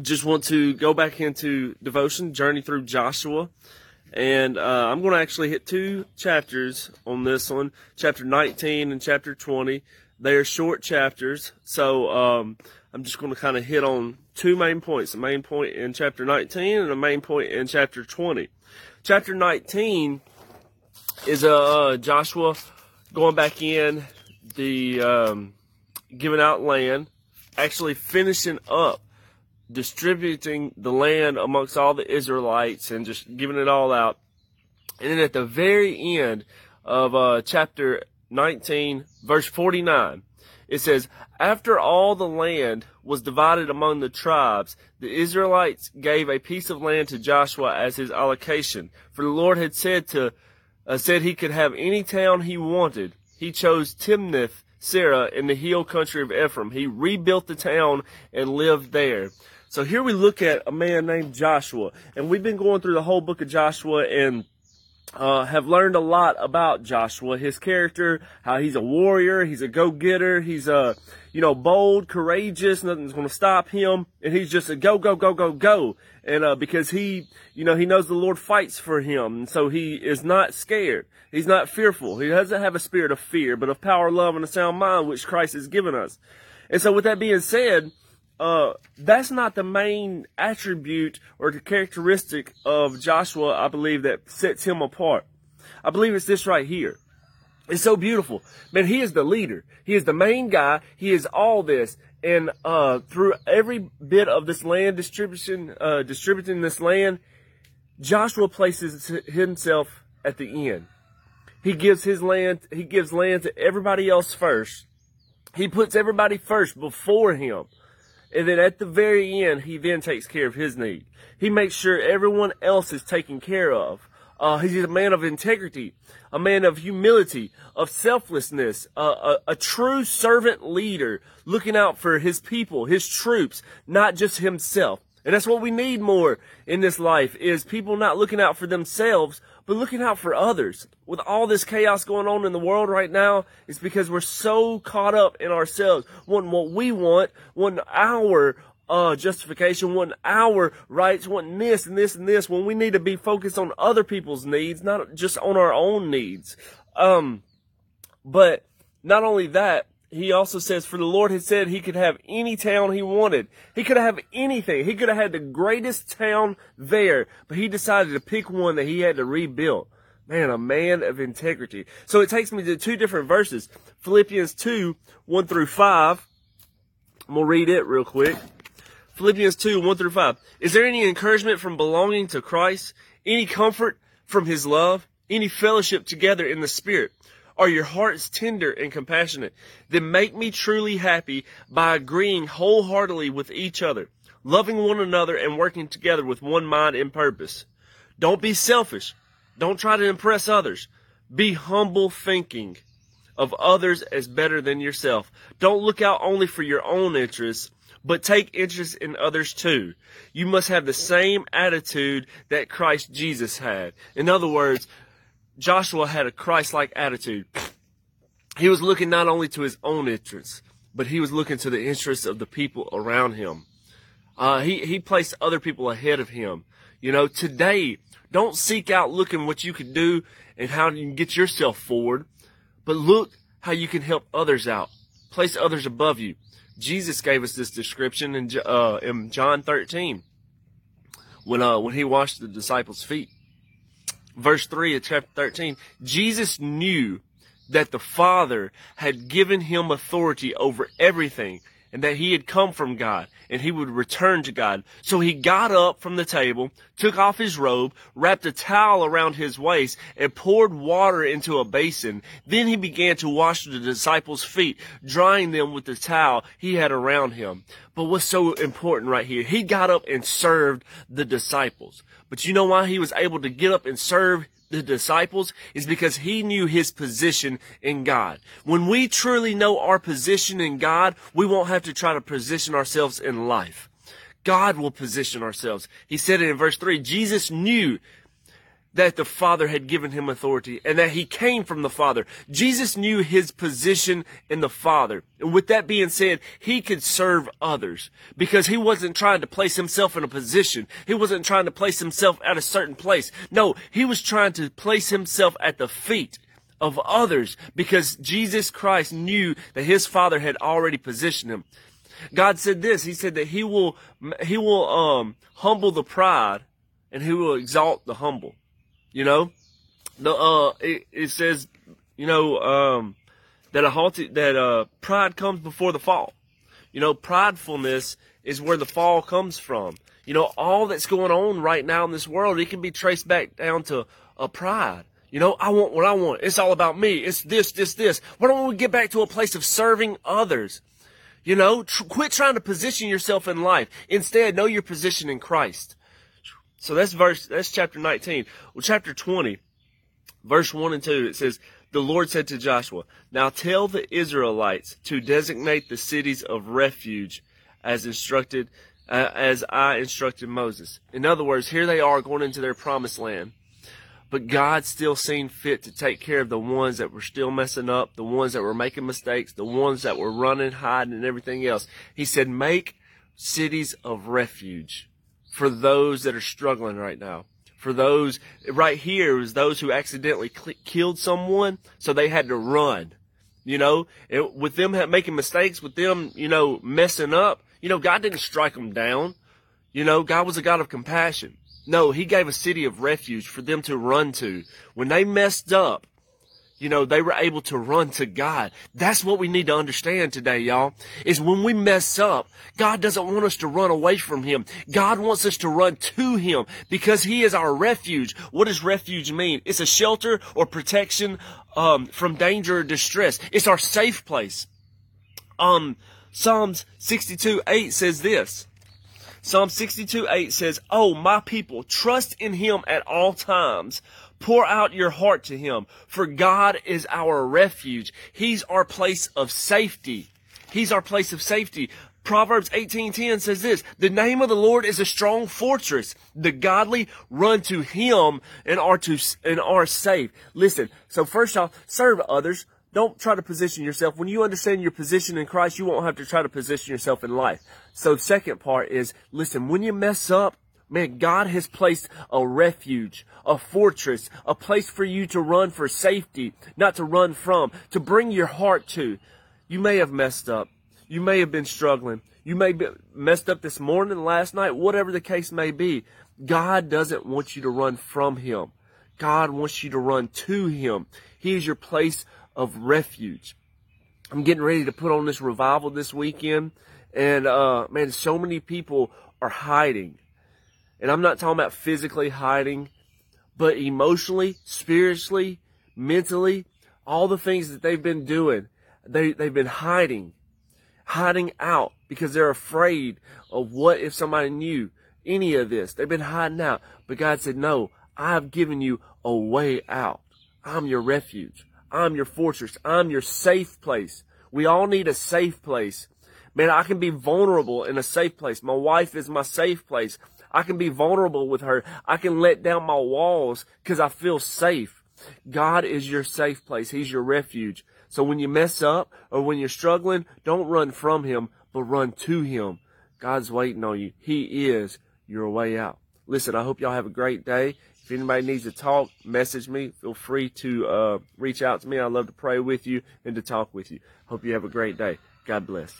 just want to go back into devotion, journey through Joshua. And uh, I'm going to actually hit two chapters on this one, chapter 19 and chapter 20. They are short chapters, so um, I'm just going to kind of hit on two main points: a main point in chapter 19 and a main point in chapter 20. Chapter 19 is uh, Joshua going back in the um, giving out land, actually finishing up distributing the land amongst all the Israelites and just giving it all out. And then at the very end of uh, chapter 19, verse 49, it says, After all the land was divided among the tribes, the Israelites gave a piece of land to Joshua as his allocation. For the Lord had said to, uh, said he could have any town he wanted. He chose Timnath Serah in the hill country of Ephraim. He rebuilt the town and lived there. So here we look at a man named Joshua, and we've been going through the whole book of Joshua and uh, have learned a lot about Joshua, his character, how he's a warrior, he's a go-getter, he's a, you know, bold, courageous, nothing's going to stop him, and he's just a go, go, go, go, go. And, uh, because he, you know, he knows the Lord fights for him, and so he is not scared. He's not fearful. He doesn't have a spirit of fear, but of power, love, and a sound mind, which Christ has given us. And so with that being said, uh, that's not the main attribute or characteristic of Joshua, I believe, that sets him apart. I believe it's this right here. It's so beautiful. Man, he is the leader. He is the main guy. He is all this. And, uh, through every bit of this land distribution, uh, distributing this land, Joshua places himself at the end. He gives his land, he gives land to everybody else first. He puts everybody first before him. And then at the very end, he then takes care of his need. He makes sure everyone else is taken care of. Uh, he's a man of integrity, a man of humility, of selflessness, uh, a, a true servant leader looking out for his people, his troops, not just himself. And that's what we need more in this life is people not looking out for themselves, but looking out for others. With all this chaos going on in the world right now, it's because we're so caught up in ourselves, wanting what we want, wanting our uh, justification, wanting our rights, wanting this and this and this, when we need to be focused on other people's needs, not just on our own needs. Um, but not only that, he also says, for the Lord had said he could have any town he wanted. He could have anything. He could have had the greatest town there, but he decided to pick one that he had to rebuild. Man, a man of integrity. So it takes me to two different verses. Philippians 2, 1 through 5. I'm going to read it real quick. Philippians 2, 1 through 5. Is there any encouragement from belonging to Christ? Any comfort from his love? Any fellowship together in the Spirit? Are your hearts tender and compassionate? Then make me truly happy by agreeing wholeheartedly with each other, loving one another and working together with one mind and purpose. Don't be selfish. Don't try to impress others. Be humble thinking of others as better than yourself. Don't look out only for your own interests, but take interest in others too. You must have the same attitude that Christ Jesus had. In other words, Joshua had a Christ-like attitude. He was looking not only to his own interests, but he was looking to the interests of the people around him. Uh, he, he placed other people ahead of him. You know, today, don't seek out looking what you can do and how you can get yourself forward, but look how you can help others out. Place others above you. Jesus gave us this description in, uh, in John 13 when, uh, when he washed the disciples' feet verse 3 of chapter 13, Jesus knew that the Father had given him authority over everything and that he had come from God and he would return to God. So he got up from the table, took off his robe, wrapped a towel around his waist and poured water into a basin. Then he began to wash the disciples' feet, drying them with the towel he had around him. But what's so important right here? He got up and served the disciples. But you know why he was able to get up and serve the disciples is because he knew his position in God. When we truly know our position in God, we won't have to try to position ourselves in life. God will position ourselves. He said it in verse 3, Jesus knew that the Father had given him authority and that he came from the Father. Jesus knew his position in the Father. And with that being said, he could serve others because he wasn't trying to place himself in a position. He wasn't trying to place himself at a certain place. No, he was trying to place himself at the feet of others because Jesus Christ knew that his Father had already positioned him. God said this, he said that he will, he will, um, humble the pride and he will exalt the humble. You know, the uh, it, it says, you know, um, that a haughty that uh pride comes before the fall. You know, pridefulness is where the fall comes from. You know, all that's going on right now in this world, it can be traced back down to a pride. You know, I want what I want. It's all about me. It's this, this, this. Why don't we get back to a place of serving others? You know, tr- quit trying to position yourself in life. Instead, know your position in Christ. So that's verse, that's chapter 19. Well, chapter 20, verse 1 and 2, it says, the Lord said to Joshua, Now tell the Israelites to designate the cities of refuge as instructed, uh, as I instructed Moses. In other words, here they are going into their promised land. But God still seen fit to take care of the ones that were still messing up, the ones that were making mistakes, the ones that were running, hiding, and everything else. He said, make cities of refuge for those that are struggling right now. For those, right here was those who accidentally cl- killed someone, so they had to run. You know, it, with them making mistakes, with them, you know, messing up, you know, God didn't strike them down. You know, God was a God of compassion. No, He gave a city of refuge for them to run to. When they messed up, you know, they were able to run to God. That's what we need to understand today, y'all, is when we mess up, God doesn't want us to run away from Him. God wants us to run to Him because He is our refuge. What does refuge mean? It's a shelter or protection, um, from danger or distress. It's our safe place. Um, Psalms 62, 8 says this. Psalm 62, 8 says, Oh, my people, trust in Him at all times. Pour out your heart to Him, for God is our refuge. He's our place of safety. He's our place of safety. Proverbs 18:10 says this, "The name of the Lord is a strong fortress. The godly run to him and are to and are safe." Listen, so first off, serve others. Don't try to position yourself. When you understand your position in Christ, you won't have to try to position yourself in life. So second part is, listen, when you mess up, Man, God has placed a refuge, a fortress, a place for you to run for safety, not to run from, to bring your heart to. You may have messed up. You may have been struggling. You may be messed up this morning, last night, whatever the case may be. God doesn't want you to run from Him. God wants you to run to Him. He is your place of refuge. I'm getting ready to put on this revival this weekend. And, uh, man, so many people are hiding and I'm not talking about physically hiding, but emotionally, spiritually, mentally, all the things that they've been doing, they, they've been hiding, hiding out because they're afraid of what if somebody knew any of this. They've been hiding out. But God said, no, I've given you a way out. I'm your refuge. I'm your fortress. I'm your safe place. We all need a safe place. Man, I can be vulnerable in a safe place. My wife is my safe place. I can be vulnerable with her. I can let down my walls because I feel safe. God is your safe place. He's your refuge. So when you mess up or when you're struggling, don't run from Him, but run to Him. God's waiting on you. He is your way out. Listen, I hope y'all have a great day. If anybody needs to talk, message me. Feel free to uh, reach out to me. I'd love to pray with you and to talk with you. Hope you have a great day. God bless.